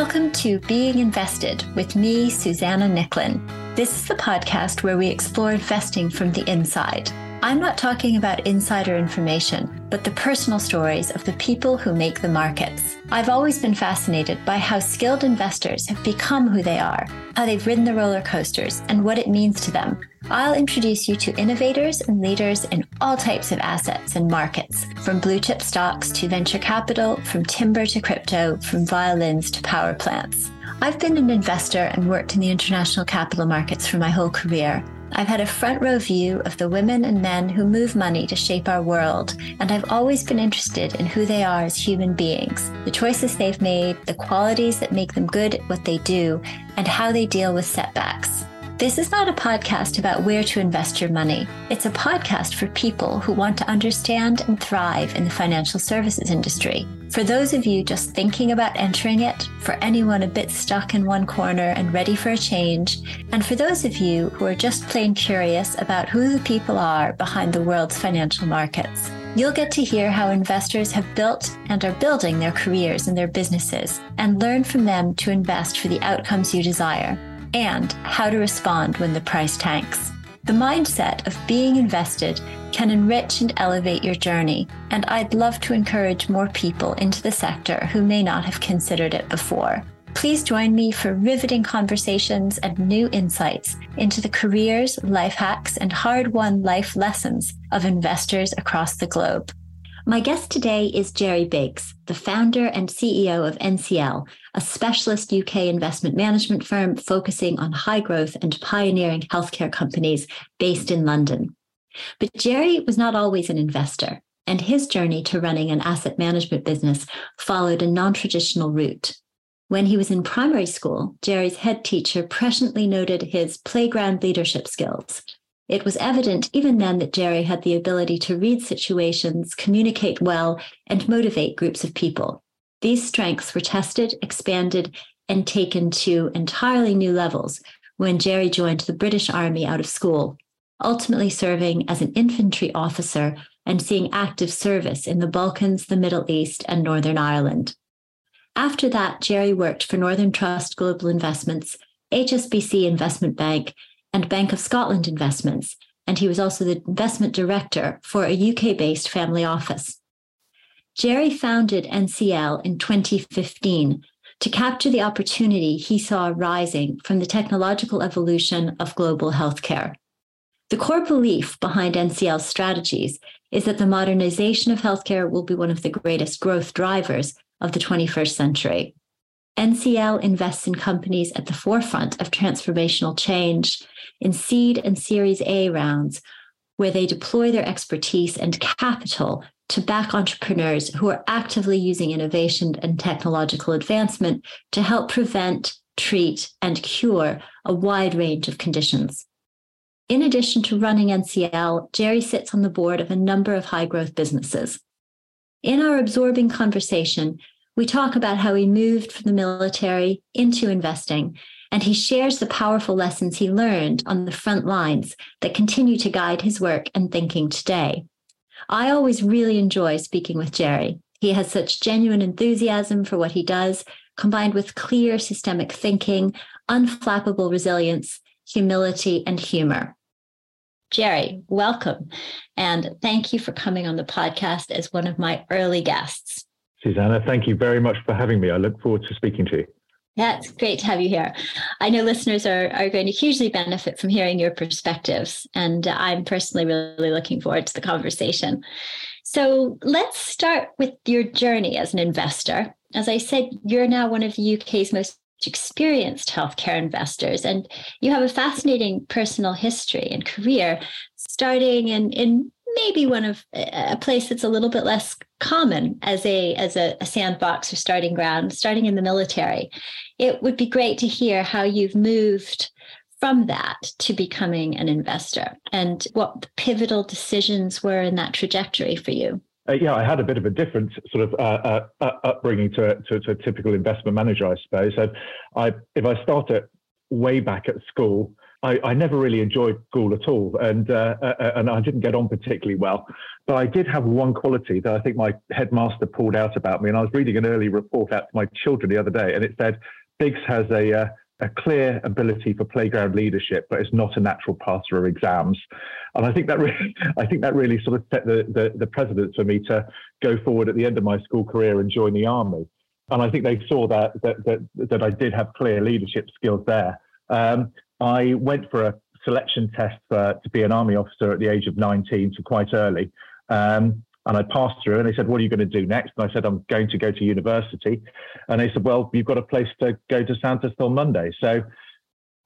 Welcome to Being Invested with me, Susanna Nicklin. This is the podcast where we explore investing from the inside. I'm not talking about insider information, but the personal stories of the people who make the markets. I've always been fascinated by how skilled investors have become who they are, how they've ridden the roller coasters, and what it means to them. I'll introduce you to innovators and leaders in all types of assets and markets, from blue chip stocks to venture capital, from timber to crypto, from violins to power plants. I've been an investor and worked in the international capital markets for my whole career. I've had a front row view of the women and men who move money to shape our world, and I've always been interested in who they are as human beings, the choices they've made, the qualities that make them good at what they do, and how they deal with setbacks. This is not a podcast about where to invest your money. It's a podcast for people who want to understand and thrive in the financial services industry. For those of you just thinking about entering it, for anyone a bit stuck in one corner and ready for a change, and for those of you who are just plain curious about who the people are behind the world's financial markets. You'll get to hear how investors have built and are building their careers and their businesses, and learn from them to invest for the outcomes you desire and how to respond when the price tanks. The mindset of being invested can enrich and elevate your journey, and I'd love to encourage more people into the sector who may not have considered it before. Please join me for riveting conversations and new insights into the careers, life hacks, and hard won life lessons of investors across the globe. My guest today is Jerry Biggs, the founder and CEO of NCL, a specialist UK investment management firm focusing on high growth and pioneering healthcare companies based in London. But Jerry was not always an investor, and his journey to running an asset management business followed a non traditional route. When he was in primary school, Jerry's head teacher presciently noted his playground leadership skills it was evident even then that Jerry had the ability to read situations, communicate well, and motivate groups of people. These strengths were tested, expanded, and taken to entirely new levels when Jerry joined the British Army out of school, ultimately serving as an infantry officer and seeing active service in the Balkans, the Middle East, and Northern Ireland. After that, Jerry worked for Northern Trust Global Investments, HSBC Investment Bank, and Bank of Scotland investments, and he was also the investment director for a UK based family office. Jerry founded NCL in 2015 to capture the opportunity he saw rising from the technological evolution of global healthcare. The core belief behind NCL's strategies is that the modernization of healthcare will be one of the greatest growth drivers of the 21st century. NCL invests in companies at the forefront of transformational change in seed and Series A rounds, where they deploy their expertise and capital to back entrepreneurs who are actively using innovation and technological advancement to help prevent, treat, and cure a wide range of conditions. In addition to running NCL, Jerry sits on the board of a number of high growth businesses. In our absorbing conversation, we talk about how he moved from the military into investing, and he shares the powerful lessons he learned on the front lines that continue to guide his work and thinking today. I always really enjoy speaking with Jerry. He has such genuine enthusiasm for what he does, combined with clear systemic thinking, unflappable resilience, humility, and humor. Jerry, welcome. And thank you for coming on the podcast as one of my early guests. Susanna, thank you very much for having me. I look forward to speaking to you. Yeah, it's great to have you here. I know listeners are, are going to hugely benefit from hearing your perspectives, and I'm personally really looking forward to the conversation. So let's start with your journey as an investor. As I said, you're now one of the UK's most experienced healthcare investors, and you have a fascinating personal history and career starting in, in maybe one of a place that's a little bit less common as a as a, a, sandbox or starting ground starting in the military it would be great to hear how you've moved from that to becoming an investor and what the pivotal decisions were in that trajectory for you uh, yeah, I had a bit of a different sort of uh, uh, uh upbringing to, to, to, a typical investment manager, I suppose. So, I, if I start at way back at school, I, I never really enjoyed school at all, and uh, uh, and I didn't get on particularly well. But I did have one quality that I think my headmaster pulled out about me, and I was reading an early report out to my children the other day, and it said Biggs has a uh, a clear ability for playground leadership, but it's not a natural passer of exams. And I think that really, I think that really sort of set the, the, the precedent for me to go forward at the end of my school career and join the army. And I think they saw that that that, that I did have clear leadership skills there. Um, I went for a selection test for, to be an army officer at the age of 19, so quite early. Um, and I passed through and they said, What are you going to do next? And I said, I'm going to go to university. And they said, Well, you've got a place to go to Sandhurst on Monday. So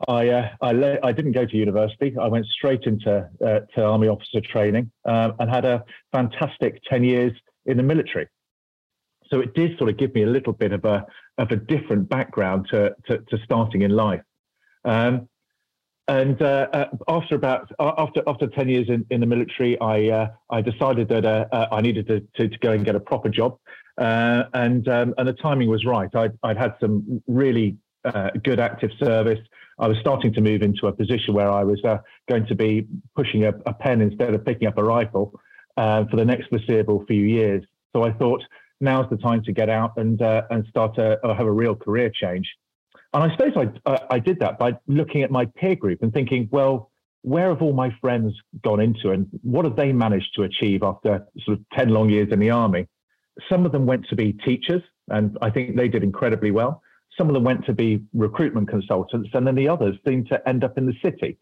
I, uh, I, le- I, didn't go to university. I went straight into uh, to army officer training um, and had a fantastic 10 years in the military. So it did sort of give me a little bit of a, of a different background to, to, to starting in life. Um, and uh, uh, after about after after ten years in, in the military, I uh, I decided that uh, uh, I needed to, to, to go and get a proper job, uh, and um, and the timing was right. I'd I'd had some really good active service. I was starting to move into a position where I was going to be pushing a, a, pen instead of picking up a rifle for the next foreseeable few years. So I thought now's the time to get out and and start to have a real career change. And I suppose I, I did that by looking at my peer group and thinking, well, where have all my friends gone into and what have they managed to achieve after sort of 10 long years in the army? Some of them went to be teachers, and I think they did incredibly well. Some of them went to be recruitment consultants, and then the others seemed to end up in the city.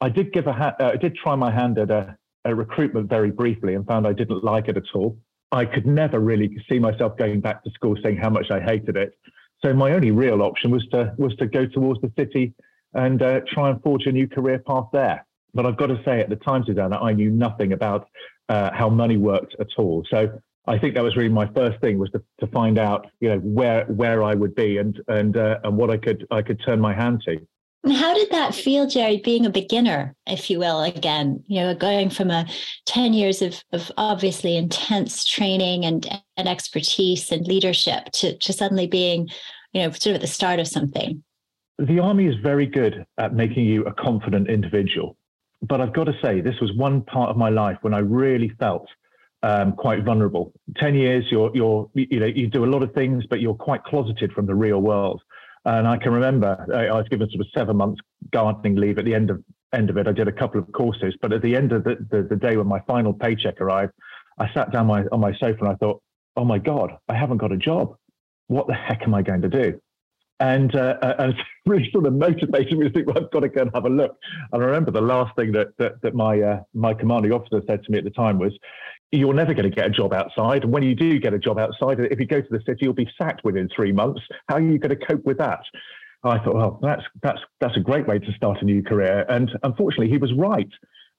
I did give a ha- uh, I did try my hand at a, a recruitment very briefly and found I didn't like it at all. I could never really see myself going back to school saying how much I hated it. So my only real option was to was to go towards the city and uh, try and forge a new career path there. But I've got to say, at the time, Susanna, I knew nothing about uh, how money worked at all. So I think that was really my first thing was to, to find out, you know, where where I would be and and uh, and what I could I could turn my hand to. How did that feel, Jerry, being a beginner, if you will, again, you know, going from a 10 years of, of obviously intense training and, and expertise and leadership to, to suddenly being, you know, sort of at the start of something? The army is very good at making you a confident individual. But I've got to say, this was one part of my life when I really felt um, quite vulnerable. 10 years, you're, you're, you know, you do a lot of things, but you're quite closeted from the real world. And I can remember I, was given sort of seven months gardening leave at the end of end of it. I did a couple of courses, but at the end of the, the, the day when my final paycheck arrived, I sat down my, on my sofa and I thought, oh my God, I haven't got a job. What the heck am I going to do? And, uh, and really sort of motivated me to think, well, I've got to go and have a look. And I remember the last thing that, that, that my, uh, my commanding officer said to me at the time was, you're never going to get a job outside. And when you do get a job outside, if you go to the city, you'll be sacked within three months. How are you going to cope with that? I thought, well, that's that's that's a great way to start a new career. And unfortunately, he was right.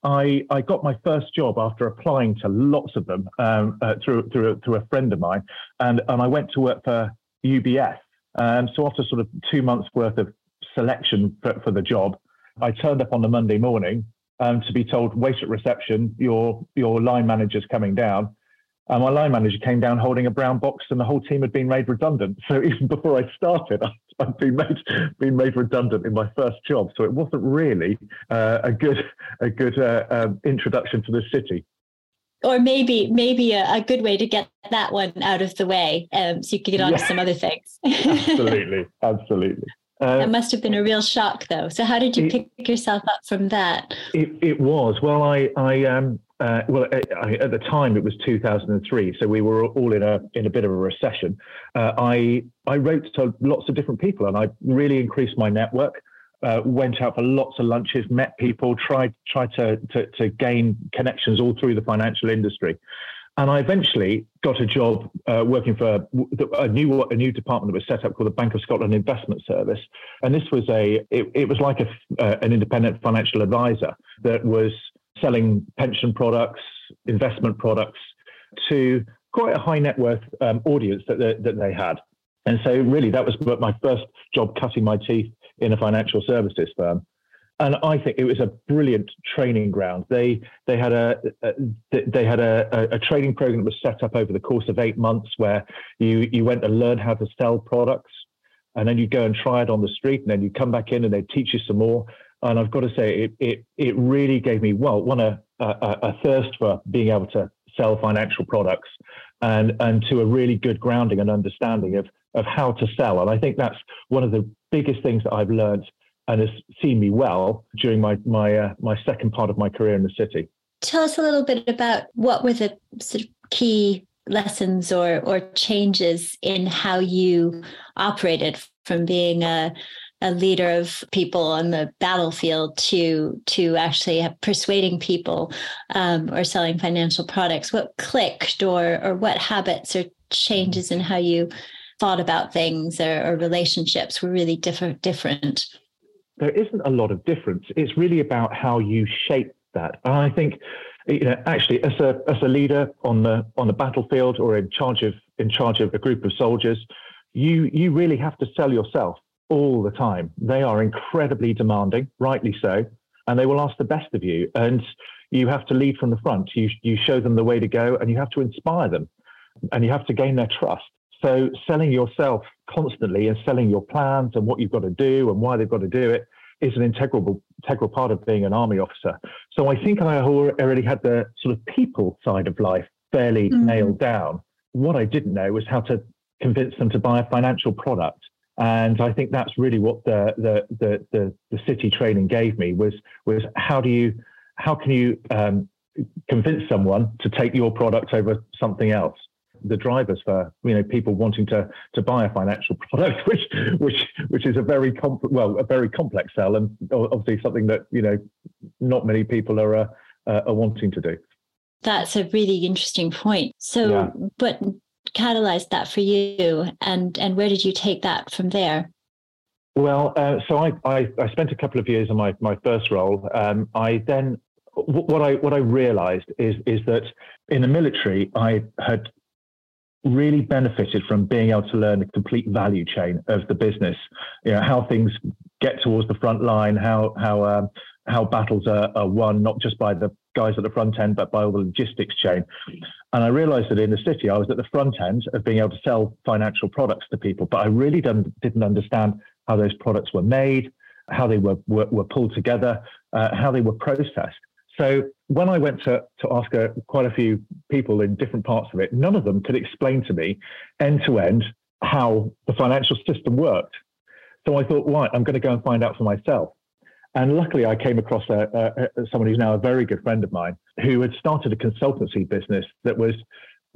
I, I got my first job after applying to lots of them um, uh, through through a, through a friend of mine, and and I went to work for UBS. Um, so after sort of two months worth of selection for, for the job, I turned up on the Monday morning um, to be told, wait at reception, your your line manager's coming down. And my line manager came down holding a brown box, and the whole team had been made redundant. So even before I started, I'd been made been made redundant in my first job. So it wasn't really uh, a good a good uh, um, introduction to the city. Or maybe maybe a, a, good way to get that one out of the way, um, so you could get on yeah. to some other things. absolutely, absolutely. Uh, that must have been a real shock, though. So, how did you it, pick yourself up from that? It, it was. Well, I, I, um, uh, well, I, at the time it was 2003, so we were all in a in a bit of a recession. Uh, I, I wrote to lots of different people, and I really increased my network. Uh, went out for lots of lunches, met people, tried tried to, to to gain connections all through the financial industry. And I eventually got a job uh, working for a new a new department that was set up called the Bank of Scotland Investment Service. And this was a it, it was like a, uh, an independent financial advisor that was selling pension products, investment products to quite a high net worth um, audience that they, that they had. And so really that was my first job cutting my teeth in a financial services firm and I think it was a brilliant training ground. They they had a, a they had a, a, training program that was set up over the course of eight months, where you you went to learn how to sell products. and then you go and try it on the street, and then you come back in and they teach you some more. And I've got to say, it it it really gave me well one a, a, a thirst for being able to sell financial products, and and to a really good grounding and understanding of of how to sell. And I think that's one of the biggest things that I've learned and has seen me well during my my uh, my second part of my career in the city. Tell us a little bit about what were the sort of key lessons or or changes in how you operated from being a a leader of people on the battlefield to to actually persuading people um, or selling financial products what clicked or or what habits or changes in how you thought about things or, or relationships were really different different there isn't a lot of difference it's really about how you shape that and i think you know, actually, as a as a leader on the on the battlefield or in charge of in charge of a group of soldiers, you you really have to sell yourself all the time. They are incredibly demanding, rightly so, and they will ask the best of you. And you have to lead from the front. You you show them the way to go, and you have to inspire them, and you have to gain their trust. So selling yourself constantly and selling your plans and what you've got to do and why they've got to do it is an integral integral part of being an army officer. So I think I already had the sort of people side of life fairly mm-hmm. nailed down. What I didn't know was how to convince them to buy a financial product. And I think that's really what the the the the, the city training gave me was was how do you how can you um, convince someone to take your product over something else? The drivers for you know people wanting to to buy a financial product, which which which is a very comp- well a very complex sell, and obviously something that you know not many people are uh, uh, are wanting to do. That's a really interesting point. So, yeah. but catalyzed that for you, and and where did you take that from there? Well, uh, so I, I, I spent a couple of years in my my first role. Um, I then what I what I realised is is that in the military I had really benefited from being able to learn the complete value chain of the business. You know how things get towards the front line, how how um, how battles are, are won not just by the guys at the front end, but by all the logistics chain. And I realized that in the city, I was at the front end of being able to sell financial products to people, but I really didn't, didn't understand how those products were made, how they were, were, were pulled together, uh, how they were processed. So when I went to, to ask a, quite a few people in different parts of it, none of them could explain to me end to end how the financial system worked. So I thought, right, I'm going to go and find out for myself. And luckily, I came across a, a, someone who's now a very good friend of mine who had started a consultancy business that was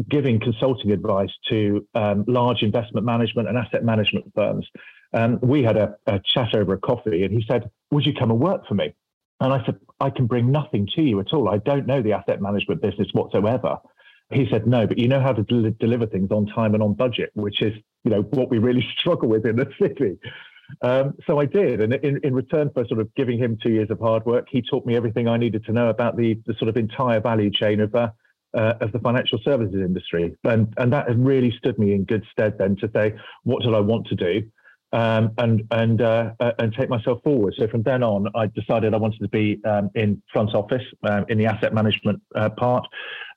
giving consulting advice to um, large investment management and asset management firms. And we had a, a chat over a coffee, and he said, Would you come and work for me? And I said, I can bring nothing to you at all. I don't know the asset management business whatsoever. He said, no, but you know how to del- deliver things on time and on budget, which is, you know, what we really struggle with in the city. Um, so I did. And in, in return for sort of giving him two years of hard work, he taught me everything I needed to know about the, the sort of entire value chain of, uh, uh, of the financial services industry. And, and that really stood me in good stead then to say, what did I want to do? Um, and and uh, uh, and take myself forward. So from then on, I decided I wanted to be um, in front office um, in the asset management uh, part.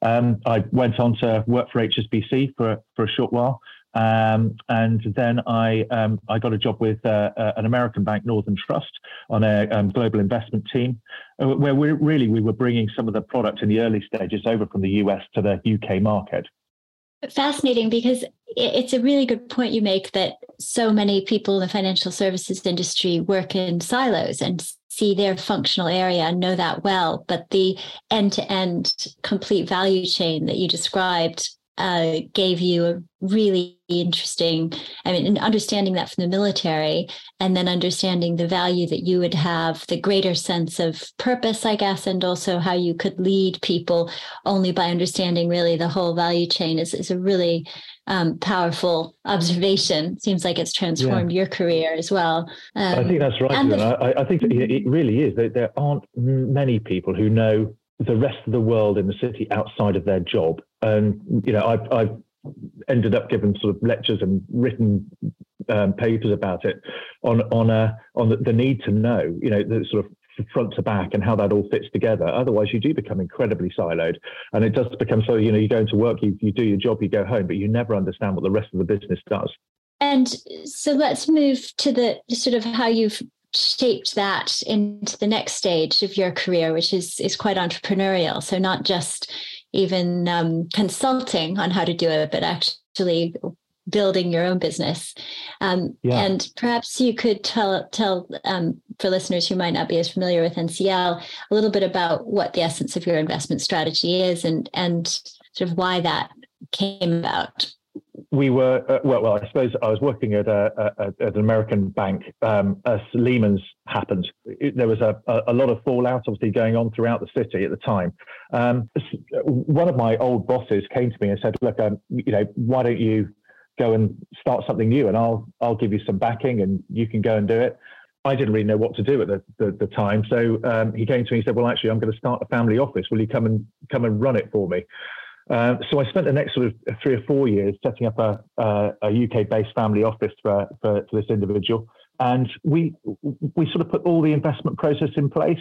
Um, I went on to work for HSBC for for a short while, um, and then I um, I got a job with uh, uh an American bank, Northern Trust, on a global investment team, where we really we were bringing some of the product in the early stages over from the US to the UK market fascinating because it's a really good point you make that so many people in the financial services industry work in silos and see their functional area and know that well. But the end to end complete value chain that you described uh, gave you a really interesting, I mean, understanding that from the military and then understanding the value that you would have, the greater sense of purpose, I guess, and also how you could lead people only by understanding really the whole value chain is, is a really um, powerful observation. Seems like it's transformed yeah. your career as well. Um, I think that's right. The, I, I, think it really is. There aren't many people who know the rest of the world in the city outside of their job. And, you know, I've, I've ended up giving sort of lectures and written um, papers about it on, on, a, on the, the need to know, you know, the sort of front to back and how that all fits together. Otherwise, you do become incredibly siloed, and it does become so. You know, you go into work, you, you do your job, you go home, but you never understand what the rest of the business does. And so let's move to the sort of how you've shaped that into the next stage of your career, which is is quite entrepreneurial. So not just even um, consulting on how to do it, but actually building your own business. Um, yeah. And perhaps you could tell tell um, for listeners who might not be as familiar with NCL a little bit about what the essence of your investment strategy is and and sort of why that came about we were uh, well, well. I suppose I was working at, a, a, at an American bank um, as Lehman's happened. It, there was a, a, lot of fallout, obviously, going on throughout the city at the time. Um, one of my old bosses came to me and said, "Look, um, you know, why don't you go and start something new, and I'll I'll give you some backing, and you can go and do it." I didn't really know what to do at the, the, the time, so um, he came to me and said, "Well, actually, I'm going to start a family office. Will you come and come and run it for me?" Uh, so I spent the next sort of three or four years setting up a, a, a UK-based family office for, for, for, this individual. And we we sort of put all the investment process in place.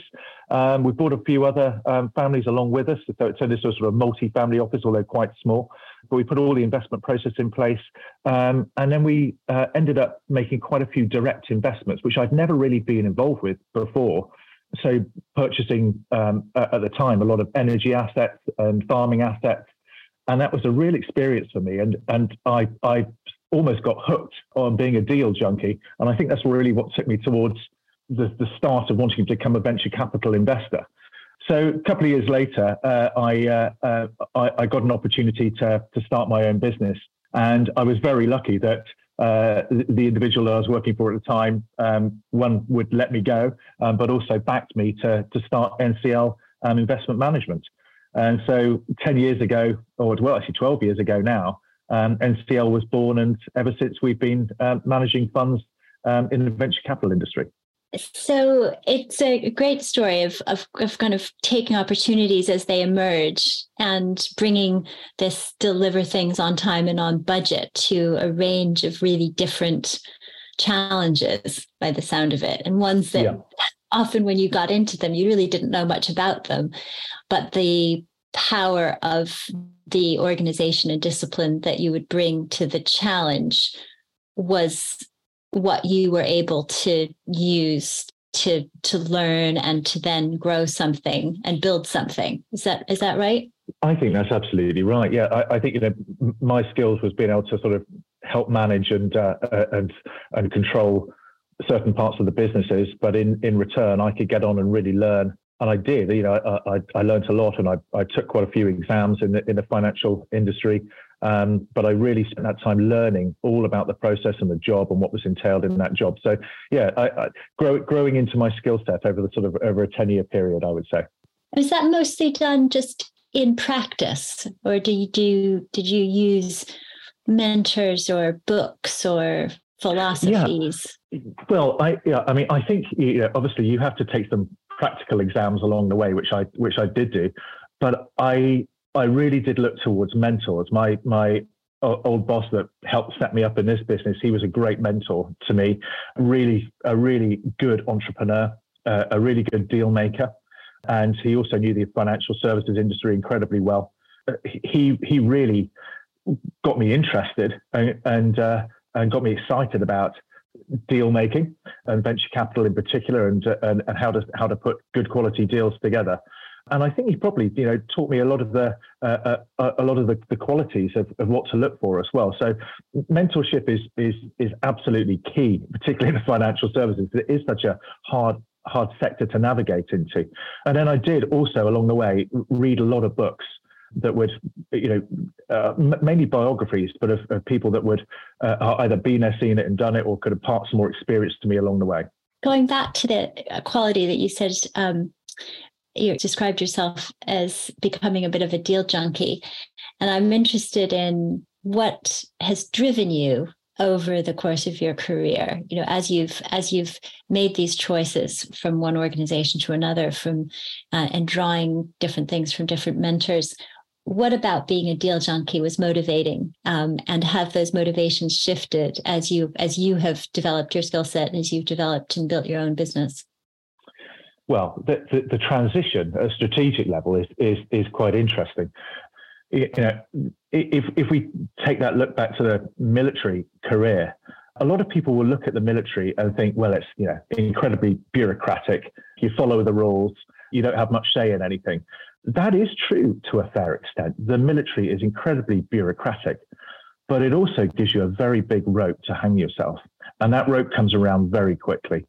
Um, we brought a few other um, families along with us. So, so this was sort of a multi-family office, although quite small. But we put all the investment process in place. Um, and then we uh, ended up making quite a few direct investments, which I'd never really been involved with before so purchasing um, at the time a lot of energy assets and farming assets and that was a real experience for me. And and I I almost got hooked on being a deal junkie, and I think that's really what took me towards the the start of wanting to become a venture capital investor. So a couple of years later, uh, I, uh, uh, I, I got an opportunity to to start my own business, and I was very lucky that. Uh, the individual that I was working for at the time, um, one would let me go, um, but also backed me to to start NCL um, Investment Management. And so 10 years ago, or well, actually 12 years ago now, um, NCL was born. And ever since we've been um, managing funds um, in the venture capital industry. So it's a great story of, of, of kind of taking opportunities as they emerge and bringing this deliver things on time and on budget to a range of really different challenges by the sound of it and ones that yeah often when you got into them, you really didn't know much about them. But the power of the organization and discipline that you would bring to the challenge was what you were able to use to to learn and to then grow something and build something is that is that right i think that's absolutely right yeah i, I think you know my skills was being able to sort of help manage and uh, uh and and control certain parts of the businesses, but in, in return, I could get on and really learn. And I did, you know, I, I, I learned a lot and I, I took quite a few exams in the, in the financial industry. Um, but I really spent that time learning all about the process and the job and what was entailed in that job. So yeah, I, I grow, growing into my skill set over the sort of over a 10 year period, I would say. Was that mostly done just in practice or do you do, did you use mentors or books or philosophies? Yeah. Well, I yeah, I mean, I think you know, obviously you have to take some practical exams along the way, which I which I did do, but I I really did look towards mentors. My my old boss that helped set me up in this business, he was a great mentor to me. Really, a really good entrepreneur, uh, a really good deal maker, and he also knew the financial services industry incredibly well. He he really got me interested, and, and uh, and got me excited about deal making and venture capital in particular and, and, and how to how to put good quality deals together. And I think he probably, you know, taught me a lot of the uh, uh, a lot of the, the qualities of, of what to look for as well. So mentorship is is is absolutely key, particularly in the financial services. It is such a hard hard sector to navigate into. And then I did also along the way read a lot of books that would, you know, uh, mainly biographies, but of, of people that would uh, either been there, seen it, and done it, or could impart some more experience to me along the way. Going back to the quality that you said, um, you described yourself as becoming a bit of a deal junkie, and I'm interested in what has driven you over the course of your career you know as you've as you've made these choices from one organization to another from uh, and drawing different things from different mentors what about being a deal junkie was motivating um, and have those motivations shifted as you as you have developed your skill set and as you've developed and built your own business well the, the, the, transition at strategic level is is is quite interesting you know if if we take that look back to the military career a lot of people will look at the military and think, well, it's you know incredibly bureaucratic. You follow the rules. You don't have much say in anything. That is true to a fair extent. The military is incredibly bureaucratic, but it also gives you a very big rope to hang yourself, and that rope comes around very quickly.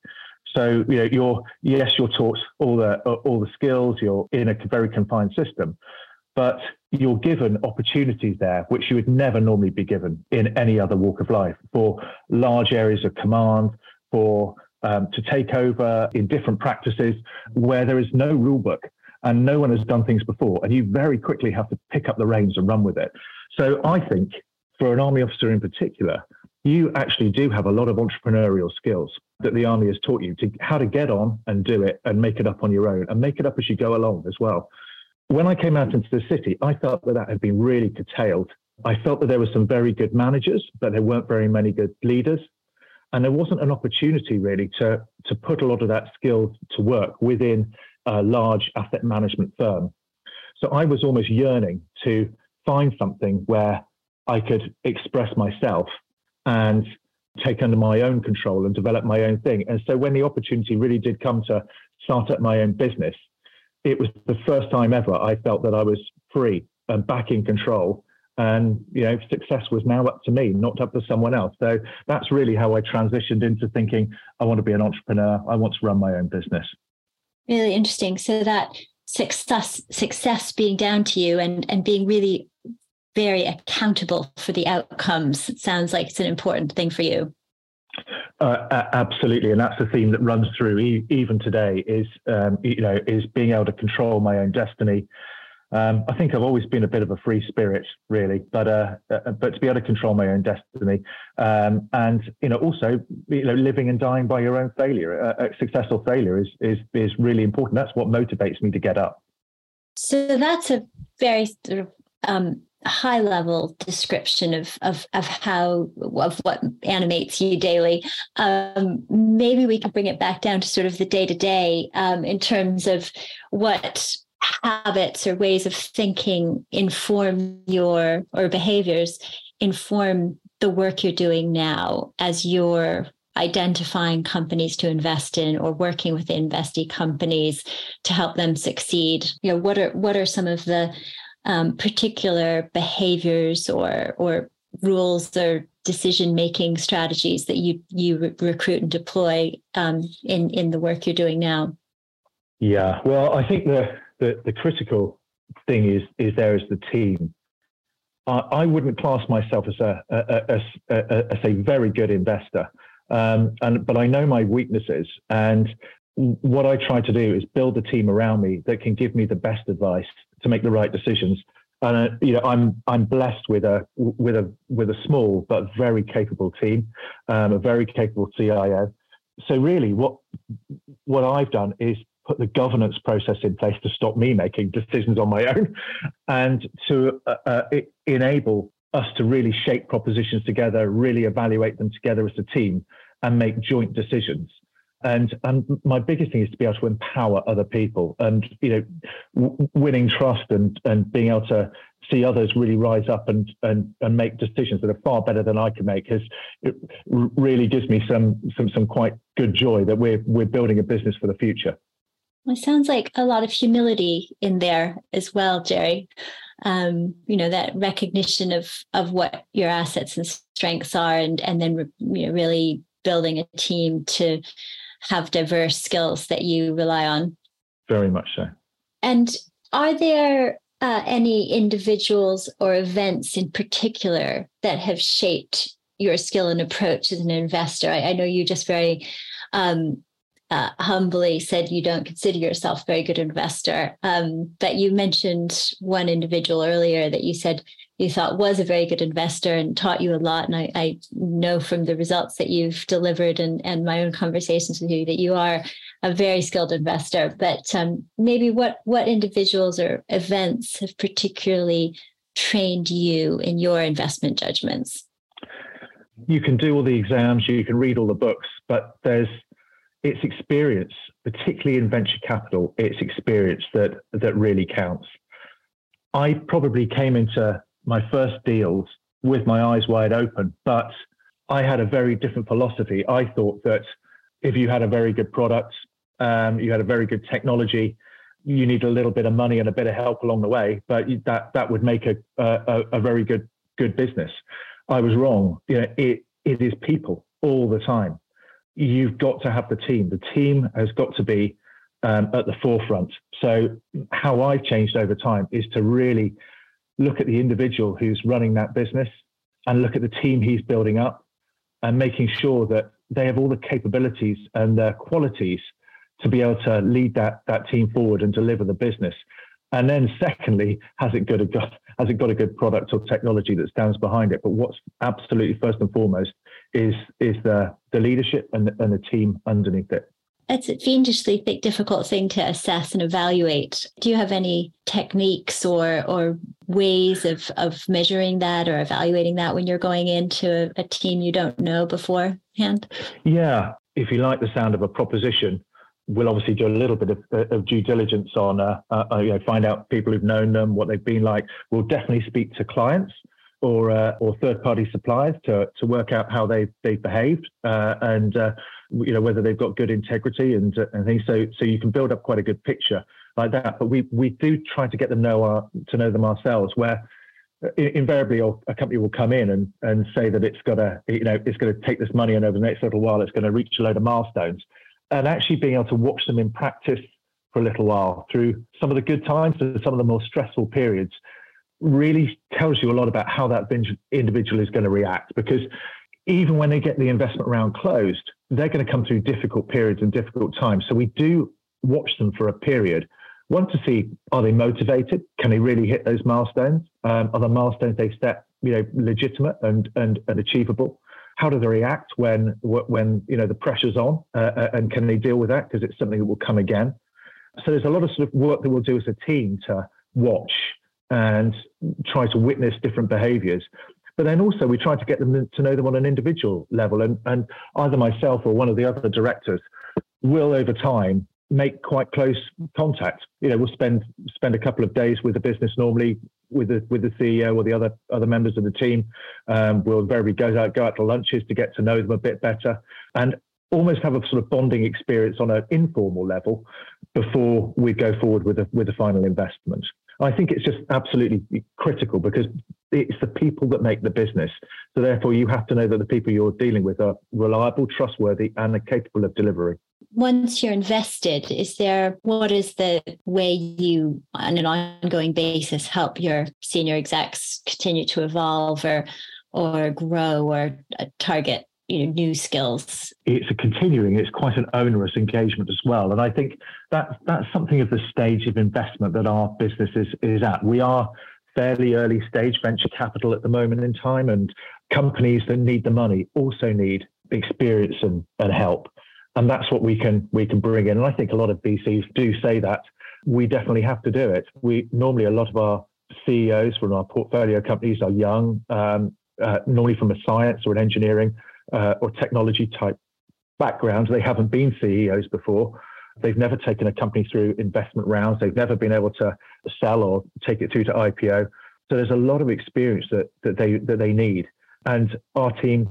So you know, you're yes, you're taught all the all the skills. You're in a very confined system, but you're given opportunities there which you would never normally be given in any other walk of life for large areas of command, for um, to take over in different practices where there is no rule book and no one has done things before, and you very quickly have to pick up the reins and run with it. So I think for an army officer in particular, you actually do have a lot of entrepreneurial skills that the army has taught you to how to get on and do it and make it up on your own and make it up as you go along as well when I came out into the city, I felt that that had been really curtailed. I felt that there were some very good managers, but there weren't very many good leaders. And there wasn't an opportunity really to, to put a lot of that skill to work within a large asset management firm. So I was almost yearning to find something where I could express myself and take under my own control and develop my own thing. And so when the opportunity really did come to start up my own business, it was the first time ever I felt that I was free and back in control. And you know, success was now up to me, not up to someone else. So that's really how I transitioned into thinking I want to be an entrepreneur. I want to run my own business. Really interesting. So that success success being down to you and and being really very accountable for the outcomes sounds like it's an important thing for you. Uh, absolutely, and that's the theme that runs through e- even today. Is um, you know is being able to control my own destiny. Um, I think I've always been a bit of a free spirit, really, but uh, uh, but to be able to control my own destiny, um, and you know also you know living and dying by your own failure, uh, successful failure is is is really important. That's what motivates me to get up. So that's a very sort of um, high level description of of of how of what animates you daily um, maybe we can bring it back down to sort of the day to day in terms of what habits or ways of thinking inform your or behaviors inform the work you're doing now as you're identifying companies to invest in or working with investee companies to help them succeed you know what are what are some of the um, particular behaviors or or rules or decision making strategies that you you re- recruit and deploy um, in in the work you're doing now? Yeah, well, I think the the, the critical thing is is there is the team. I, I wouldn't class myself as a, a, a, a as a very good investor, um, and but I know my weaknesses, and what I try to do is build a team around me that can give me the best advice to make the right decisions. And uh, you know, I'm I'm blessed with a with a with a small but very capable team, um, a very capable CIO. So really, what what I've done is put the governance process in place to stop me making decisions on my own, and to uh, uh, enable us to really shape propositions together, really evaluate them together as a team, and make joint decisions and and my biggest thing is to be able to empower other people and you know w- winning trust and and being able to see others really rise up and and and make decisions that are far better than I can make has it really gives me some some some quite good joy that we're we're building a business for the future. Well, it sounds like a lot of humility in there as well, Jerry. Um, you know that recognition of of what your assets and strengths are, and and then you know really building a team to have diverse skills that you rely on. Very much so. And are there uh, any individuals or events in particular that have shaped your skill and approach as an investor? I, I know you just very um, uh, humbly said you don't consider yourself a very good investor, um, but you mentioned one individual earlier that you said you thought was a very good investor and taught you a lot. And I, I know from the results that you've delivered and, and my own conversations with you that you are a very skilled investor. But um, maybe what what individuals or events have particularly trained you in your investment judgments? You can do all the exams, you can read all the books, but there's it's experience, particularly in venture capital, it's experience that that really counts. I probably came into my first deals with my eyes wide open. But I had a very different philosophy. I thought that if you had a very good product, um, you had a very good technology, you need a little bit of money and a bit of help along the way, but that that would make a a, a very good good business. I was wrong. You know, it it is people all the time. You've got to have the team. The team has got to be um, at the forefront. So how I've changed over time is to really look at the individual who's running that business and look at the team he's building up and making sure that they have all the capabilities and the qualities to be able to lead that that team forward and deliver the business. And then secondly, has it got a has it got a good product or technology that stands behind it? But what's absolutely first and foremost is is the the leadership and the, and the team underneath it. It's a fiendishly difficult thing to assess and evaluate. Do you have any techniques or or ways of of measuring that or evaluating that when you're going into a, a team you don't know beforehand? Yeah, if you like the sound of a proposition, we'll obviously do a little bit of, of due diligence on, uh, uh, you know, find out people who've known them, what they've been like. We'll definitely speak to clients or uh, or third party suppliers to to work out how they they've behaved uh, and uh, you know whether they've got good integrity and uh, and things. So so you can build up quite a good picture like that. But we we do try to get them know our, to know them ourselves where invariably a company will come in and, and say that it's got to you know it's going to take this money and over the next little while it's going to reach a load of milestones and actually being able to watch them in practice for a little while through some of the good times and some of the more stressful periods really tells you a lot about how that individual is going to react because even when they get the investment round closed they're going to come through difficult periods and difficult times. So we do watch them for a period one to see are they motivated? Can they really hit those milestones? Um, are the milestones they set you know legitimate and and, and achievable how do they react when when you know the pressure's on, uh, uh and can they deal with that because it's something that will come again? So there's a lot of sort of work that we'll do as a team to watch and try to witness different behaviours. But then also we try to get them to know them on an individual level, and and either myself or one of the other directors will over time make quite close contact. You know, we'll spend spend a couple of days with the business normally with the with the CEO or the other other members of the team. Um, we'll very go out go out to lunches to get to know them a bit better and almost have a sort of bonding experience on an informal level before we go forward with a with a final investment. I think it's just absolutely critical because it's the people that make the business. So therefore, you have to know that the people you're dealing with are reliable, trustworthy, and are capable of delivery once you're invested, is there what is the way you, on an ongoing basis, help your senior execs continue to evolve or or grow or uh, target you know new skills? It's a continuing. It's quite an onerous engagement as well, and I think that that's something of the stage of investment that our business is is at. We are fairly early stage venture capital at the moment in time, and companies that need the money also need experience and, and help and that's what we can we can bring in. And I think a lot of VCs do say that we definitely have to do it. We normally a lot of our CEOs from our portfolio companies are young, um, uh, normally from a science or an engineering uh, or technology type background. They haven't been CEOs before. They've never taken a company through investment rounds. They've never been able to sell or take it through to IPO. So there's a lot of experience that, that they that they need. And our team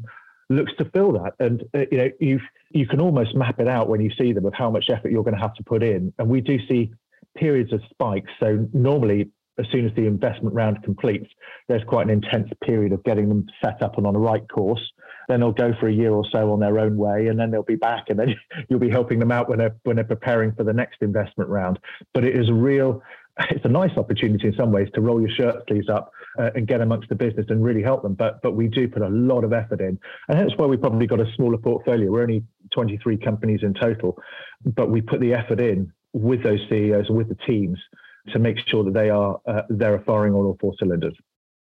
looks to fill that. And uh, you know, you you can almost map it out when you see them of how much effort you're going to have to put in. And we do see periods of spikes. So normally, as soon as the investment round completes, there's quite an intense period of getting them set up and on the right course. Then they'll go for a year or so on their own way, and then they'll be back, and then you'll be helping them out when they're when they're preparing for the next investment round. But it is a real it's a nice opportunity in some ways to roll your shirt sleeves up uh, and get amongst the business and really help them. But but we do put a lot of effort in, and that's why we probably got a smaller portfolio. We're only 23 companies in total, but we put the effort in with those CEOs with the teams to make sure that they are uh, they're firing on all four cylinders.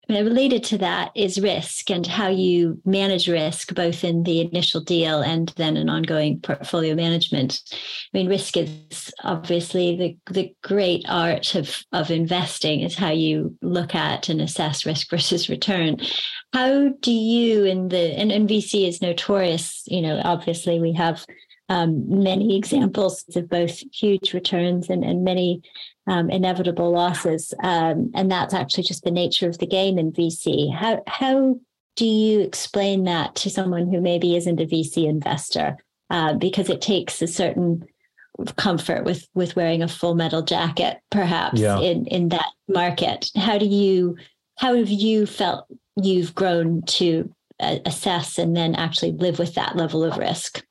Related to that is risk and how you manage risk, both in the initial deal and then an ongoing portfolio management. I mean, risk is obviously the, the great art of, of investing, is how you look at and assess risk versus return. How do you, in the, and, and VC is notorious, you know, obviously we have um, many examples of both huge returns and, and many um, inevitable losses. Um, and that's actually just the nature of the game in VC. How, how do you explain that to someone who maybe isn't a VC investor? Uh, because it takes a certain comfort with with wearing a full metal jacket, perhaps yeah. in in that market. How do you how have you felt you've grown to uh, assess and then actually live with that level of risk?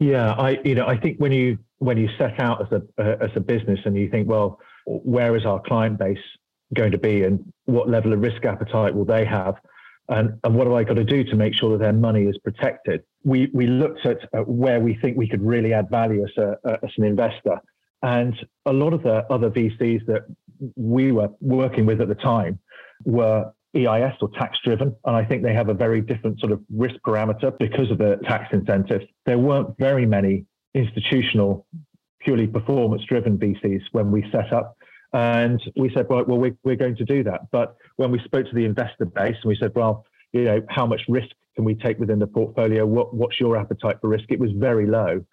Yeah, I you know I think when you when you set out as a uh, as a business and you think, well, where is our client base going to be, and what level of risk appetite will they have, and and what have I got to do to make sure that their money is protected? We we looked at, at where we think we could really add value as a as an investor, and a lot of the other VCs that we were working with at the time were EIS or tax driven. And I think they have a very different sort of risk parameter because of the tax incentives. There weren't very many institutional, purely performance driven VCs when we set up. And we said, right, well, we're, we're going to do that. But when we spoke to the investor base and we said, well, you know, how much risk can we take within the portfolio? What, what's your appetite for risk? It was very low.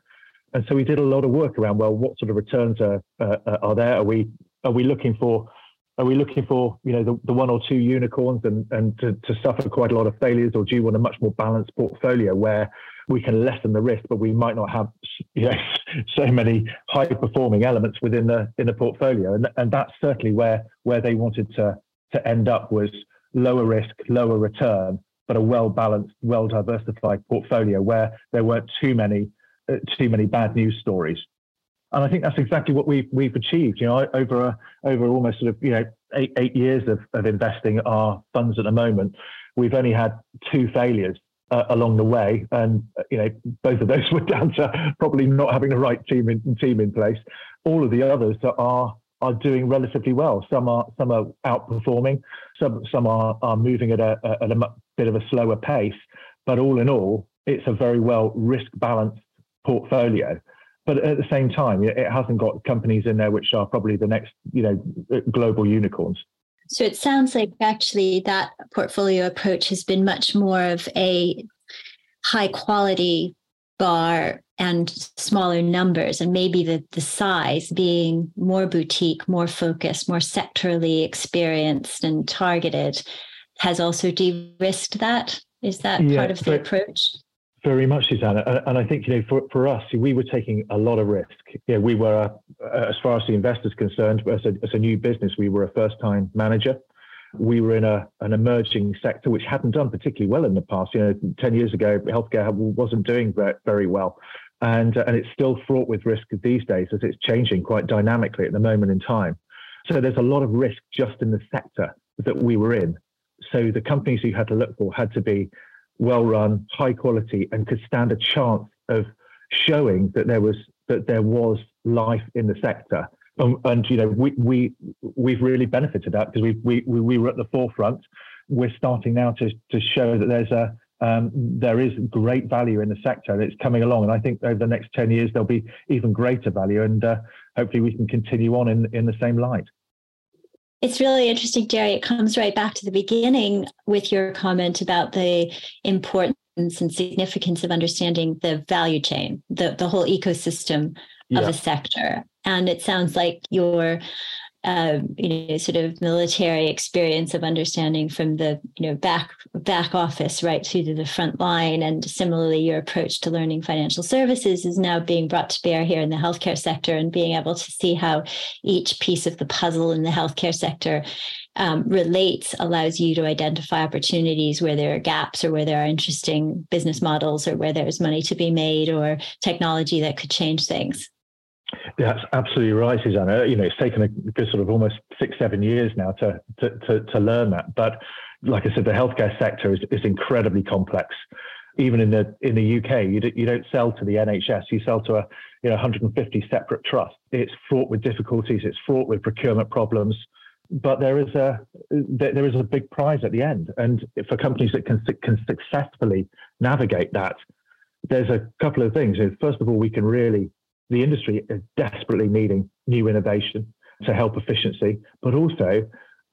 And so we did a lot of work around, well, what sort of returns are, uh, are there? Are we, are we looking for are we looking for you know the, the one or two unicorns and and to, to suffer quite a lot of failures, or do you want a much more balanced portfolio where we can lessen the risk, but we might not have you know, so many high performing elements within the in the portfolio, and and that's certainly where where they wanted to to end up was lower risk, lower return, but a well balanced, well diversified portfolio where there weren't too many uh, too many bad news stories and I think that's exactly what we've we've achieved. You know, over a, over almost sort of you know eight eight years of, of investing our funds at the moment, we've only had two failures uh, along the way, and uh, you know both of those were down to probably not having the right team in team in place. All of the others are are doing relatively well. Some are some are outperforming, some some are are moving at a at a bit of a slower pace. But all in all, it's a very well risk balanced portfolio but at the same time, it hasn't got companies in there which are probably the next, you know, global unicorns. So it sounds like actually that portfolio approach has been much more of a high quality bar and smaller numbers, and maybe the, the size being more boutique, more focused, more sectorally experienced and targeted has also de risked that. Is that yeah, part of the approach? Very much, Susanna. And I think, you know, for, for us, we were taking a lot of risk. Yeah, we were, uh, as far as the investors concerned, as a, as a new business, we were a first time manager. We were in a, an emerging sector which hadn't done particularly well in the past. You know, 10 years ago, healthcare wasn't doing very well. And, uh, and it's still fraught with risk these days as it's changing quite dynamically at the moment in time. So there's a lot of risk just in the sector that we were in. So the companies you had to look for had to be well run, high quality, and could stand a chance of showing that there was that there was life in the sector. Um, and you know, we we we've really benefited that because we, we we were at the forefront. We're starting now to to show that there's a um, there is great value in the sector and it's coming along. And I think over the next 10 years, there'll be even greater value. And uh, hopefully we can continue on in, in the same light. It's really interesting, Jerry. It comes right back to the beginning with your comment about the importance and significance of understanding the value chain, the, the whole ecosystem yeah. of a sector. And it sounds like your um, you know, sort of military experience of understanding from the, you know, back back office right through to the front line. And similarly, your approach to learning financial services is now being brought to bear here in the healthcare sector and being able to see how each piece of the puzzle in the healthcare sector um, relates allows you to identify opportunities where there are gaps or where there are interesting business models or where there's money to be made or technology that could change things. That's absolutely right, Susanna. You know, it's taken a good sort of almost six, seven years now to to to, to learn that. But like I said, the healthcare sector is, is incredibly complex. Even in the in the UK, you, do, you don't sell to the NHS; you sell to a you know 150 separate trusts. It's fraught with difficulties. It's fraught with procurement problems. But there is a there is a big prize at the end, and for companies that can can successfully navigate that, there's a couple of things. First of all, we can really the industry is desperately needing new innovation to help efficiency, but also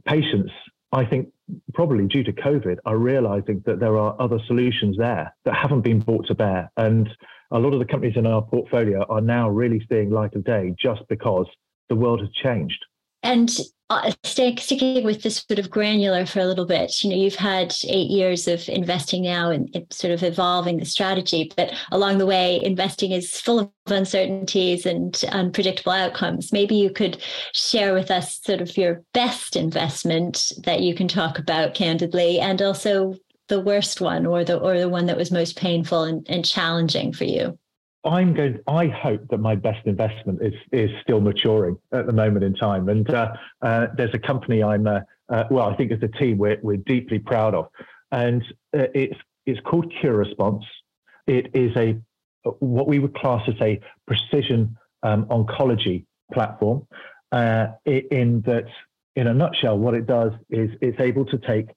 patients, I think, probably due to COVID, are realizing that there are other solutions there that haven't been brought to bear. And a lot of the companies in our portfolio are now really seeing light of day just because the world has changed. And uh, stay, sticking with this sort of granular for a little bit, you know, you've had eight years of investing now and sort of evolving the strategy, but along the way, investing is full of uncertainties and unpredictable outcomes. Maybe you could share with us sort of your best investment that you can talk about candidly, and also the worst one or the or the one that was most painful and, and challenging for you. I'm going. I hope that my best investment is is still maturing at the moment in time. And uh, uh, there's a company I'm. Uh, uh well, I think as a team we're we're deeply proud of, and uh, it's it's called Cure Response. It is a what we would class as a precision um, oncology platform. Uh, in that, in a nutshell, what it does is it's able to take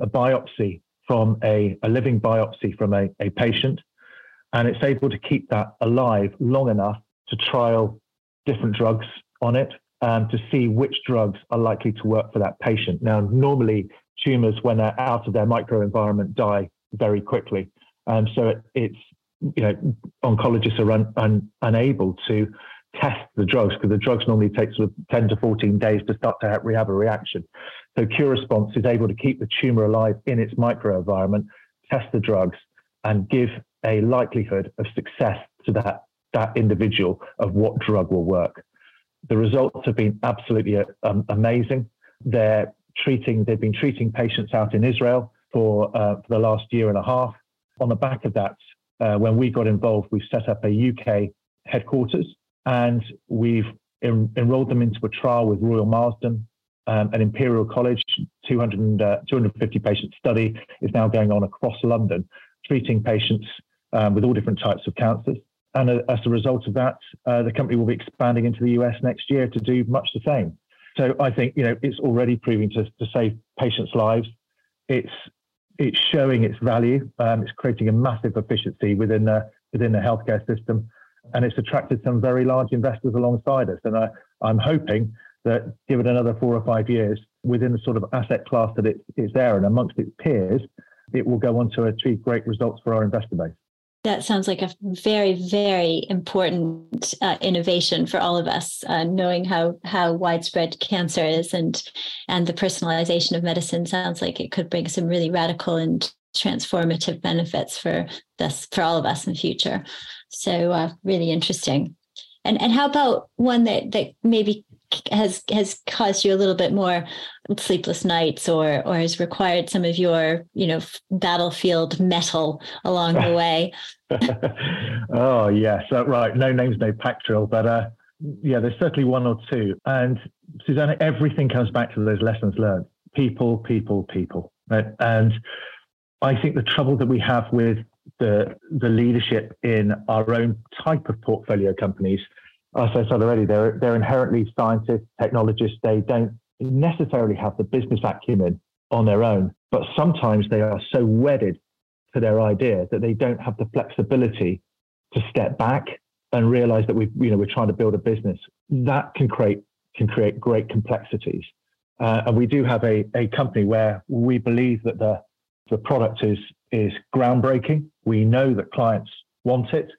a biopsy from a, a living biopsy from a, a patient and it's able to keep that alive long enough to trial different drugs on it and to see which drugs are likely to work for that patient. Now, normally tumors, when they're out of their microenvironment, die very quickly. And so it, it's, you know, oncologists are un, un, unable to test the drugs because the drugs normally take sort of 10 to 14 days to start to have, have a reaction. So Cure Response is able to keep the tumor alive in its microenvironment, test the drugs, and give a likelihood of success to that, that individual of what drug will work. The results have been absolutely um, amazing. They're treating, they've been treating patients out in Israel for, uh, for the last year and a half. On the back of that, uh, when we got involved, we set up a UK headquarters and we've en- enrolled them into a trial with Royal Marsden, um, an Imperial College, 200, uh, 250 patient study is now going on across London, treating patients um, with all different types of cancers. And uh, as a result of that, uh, the company will be expanding into the US next year to do much the same. So I think you know it's already proving to, to save patients' lives. It's it's showing its value. Um, it's creating a massive efficiency within the within the healthcare system, and it's attracted some very large investors alongside us. And I, I'm hoping that, given another four or five years, within the sort of asset class that it, it's there and amongst its peers, it will go on to achieve great results for our investor base that sounds like a very very important uh, innovation for all of us uh, knowing how how widespread cancer is and and the personalization of medicine sounds like it could bring some really radical and transformative benefits for this for all of us in the future. So uh, really interesting. And and how about one that that maybe has has caused you a little bit more sleepless nights or or has required some of your you know battlefield mettle along the way? Oh yes. Uh, right. No names no pack drill but uh yeah there's certainly one or two. And susanna everything comes back to those lessons learned. People people people. Right? and i think the trouble that we have with the the leadership in our own type of portfolio companies I said already, they're they're inherently scientists, technologists. They don't necessarily have the business acumen on their own, but sometimes they are so wedded to their idea that they don't have the flexibility to step back and realize that we you know we're trying to build a business. That can create can create great complexities. Uh, and we do have a, a company where we believe that the the product is is groundbreaking. We know that clients want it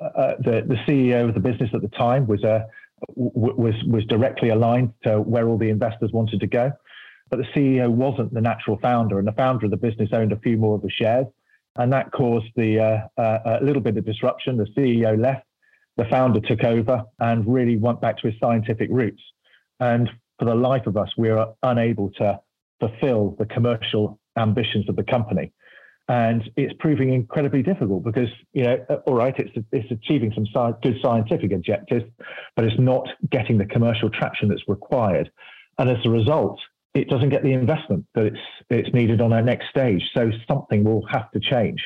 uh, the the CEO of the business at the time was uh, was was directly aligned to where all the investors wanted to go, but the CEO wasn't the natural founder, and the founder of the business owned a few more of the shares, and that caused the uh, uh, a little bit of disruption. The CEO left, the founder took over, and really went back to his scientific roots. And for the life of us, we are unable to fulfill the commercial ambitions of the company and it's proving incredibly difficult because you know uh, all right it's it's achieving some sci- good scientific objectives but it's not getting the commercial traction that's required. And as a result it doesn't get the investment that it's it's needed on our next stage. So something will have to change.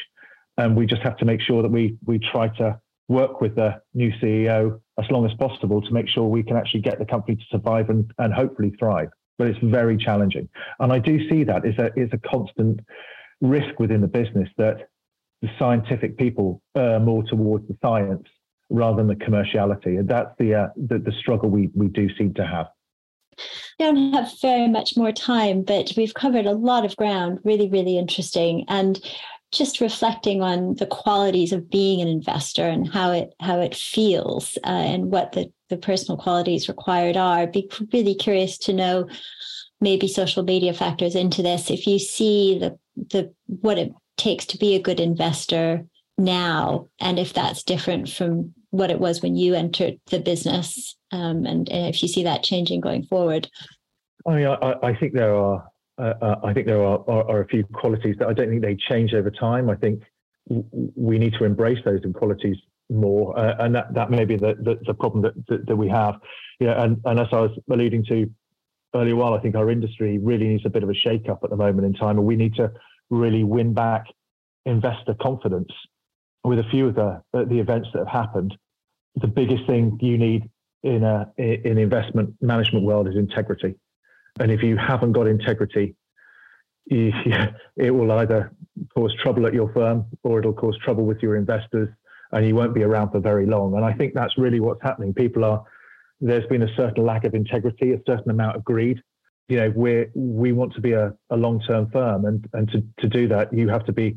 And we just have to make sure that we we try to work with the new CEO as long as possible to make sure we can actually get the company to survive and, and hopefully thrive. But it's very challenging. And I do see that a, as a constant risk within the business that the scientific people err more towards the science rather than the commerciality. And that's the, uh, the, the struggle we, we do seem to have. We don't have very much more time, but we've covered a lot of ground. Really, really interesting. And just reflecting on the qualities of being an investor and how it how it feels uh, and what the the personal qualities required are. I'd be really curious to know maybe social media factors into this. If you see the the what it takes to be a good investor now, and if that's different from what it was when you entered the business, um, and, and, if you see that changing going forward. I mean, I, I think there are. Uh, uh I think there are, are, are a few qualities that I don't think they change over time. I think we need to embrace those qualities more, uh, and that, that may be the, the, the problem that, that, that we have. Yeah, and, and as I was alluding to earlier while, I think our industry really needs a bit of a shake up at the moment in time, and we need to really win back investor confidence with a few of the the events that have happened. The biggest thing you need in a in investment management world is integrity, and if you haven't got integrity, you, it will either cause trouble at your firm or it'll cause trouble with your investors, and you won't be around for very long. And I think that's really what's happening. People are there's been a certain lack of integrity, a certain amount of greed. You know, we we want to be a, a long term firm, and and to to do that, you have to be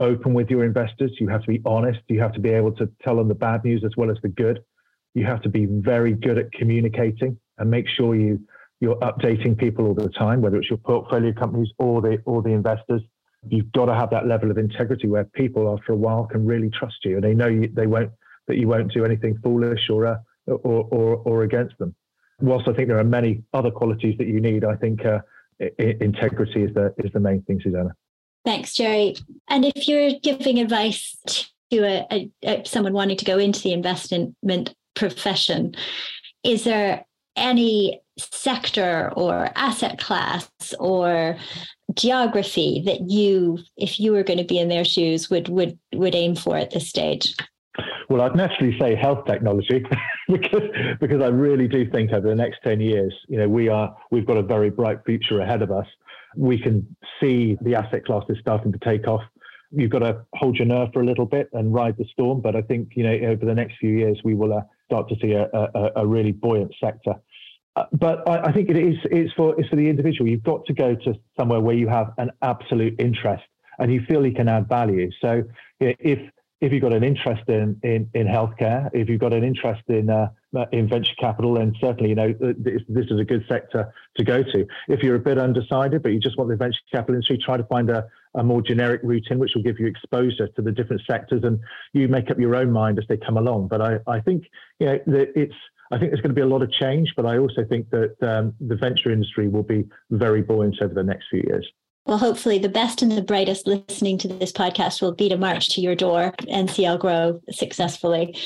open with your investors. You have to be honest. You have to be able to tell them the bad news as well as the good. You have to be very good at communicating and make sure you you're updating people all the time, whether it's your portfolio companies or the or the investors. You've got to have that level of integrity where people, after a while, can really trust you and they know you, they won't that you won't do anything foolish or uh, or, or, or against them. Whilst I think there are many other qualities that you need, I think uh, integrity is the is the main thing, Susanna. Thanks, Jerry. And if you're giving advice to a, a, a, someone wanting to go into the investment profession, is there any sector or asset class or geography that you, if you were going to be in their shoes, would would would aim for at this stage? Well, I'd naturally say health technology because because I really do think over the next ten years, you know, we are we've got a very bright future ahead of us. We can see the asset classes starting to take off. You've got to hold your nerve for a little bit and ride the storm, but I think you know over the next few years we will uh, start to see a, a, a, really buoyant sector. Uh, but I, I, think it is it's for it's for the individual. You've got to go to somewhere where you have an absolute interest and you feel you can add value. So if if you've got an interest in in, in healthcare, if you've got an interest in uh, in venture capital, then certainly you know this, this, is a good sector to go to. If you're a bit undecided, but you just want the venture capital industry, try to find a, a more generic route in which will give you exposure to the different sectors, and you make up your own mind as they come along. But I, I think you know it's I think there's going to be a lot of change, but I also think that um, the venture industry will be very buoyant over the next few years. Well, hopefully, the best and the brightest listening to this podcast will be to march to your door and see I'll grow successfully.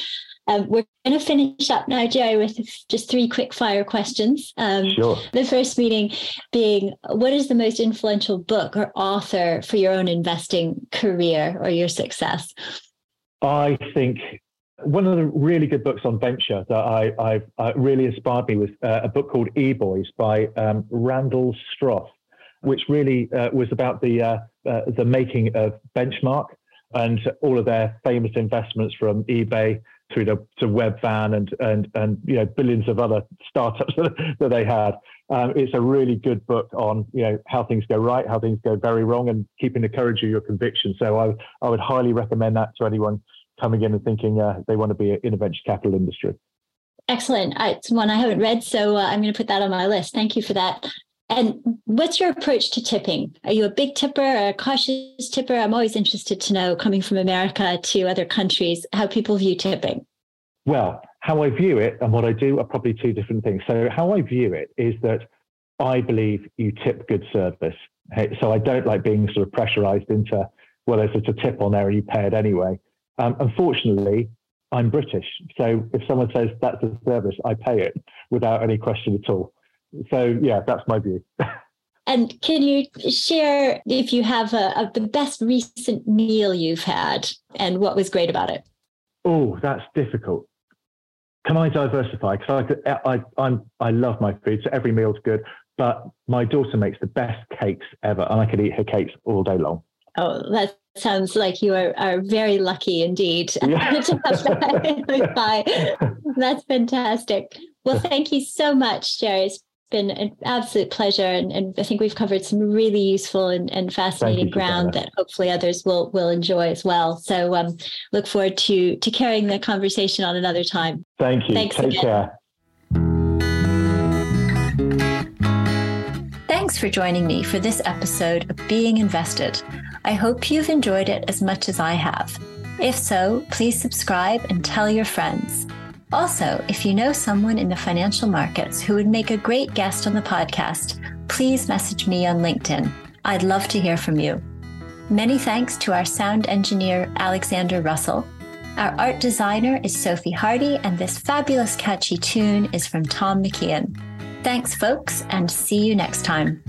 Um, we're going to finish up now, Jerry, with just three quick fire questions. Um, sure. The first meeting being what is the most influential book or author for your own investing career or your success? I think one of the really good books on venture that I, I, I really inspired me was uh, a book called E Boys by um, Randall Stross which really uh, was about the uh, uh, the making of Benchmark and all of their famous investments from eBay through to, to Webvan and and and you know billions of other startups that, they had. Um, it's a really good book on you know how things go right, how things go very wrong, and keeping the courage of your conviction. So I I would highly recommend that to anyone coming in and thinking uh, they want to be in a venture capital industry. Excellent. It's one I haven't read, so uh, I'm going to put that on my list. Thank you for that. And what's your approach to tipping? Are you a big tipper or a cautious tipper? I'm always interested to know, coming from America to other countries, how people view tipping. Well, how I view it and what I do are probably two different things. So, how I view it is that I believe you tip good service. So, I don't like being sort of pressurized into, well, there's a tip on there and you pay it anyway. Um, unfortunately, I'm British. So, if someone says that's a service, I pay it without any question at all so yeah, that's my view. and can you share if you have a, a, the best recent meal you've had and what was great about it? Oh, that's difficult. Can I diversify? Because I, I, I'm, I love my food, so every meal's good. But my daughter makes the best cakes ever, and I could eat her cakes all day long. Oh, that sounds like you are, are very lucky indeed yeah. That's fantastic. Well, thank you so much, Jerry. It's been an absolute pleasure. And, and I think we've covered some really useful and, and fascinating you, ground that hopefully others will will enjoy as well. So um, look forward to to carrying the conversation on another time. Thank you. Thanks Take again. care. Thanks for joining me for this episode of Being Invested. I hope you've enjoyed it as much as I have. If so, please subscribe and tell your friends. Also, if you know someone in the financial markets who would make a great guest on the podcast, please message me on LinkedIn. I'd love to hear from you. Many thanks to our sound engineer, Alexander Russell. Our art designer is Sophie Hardy, and this fabulous catchy tune is from Tom McKeon. Thanks, folks, and see you next time.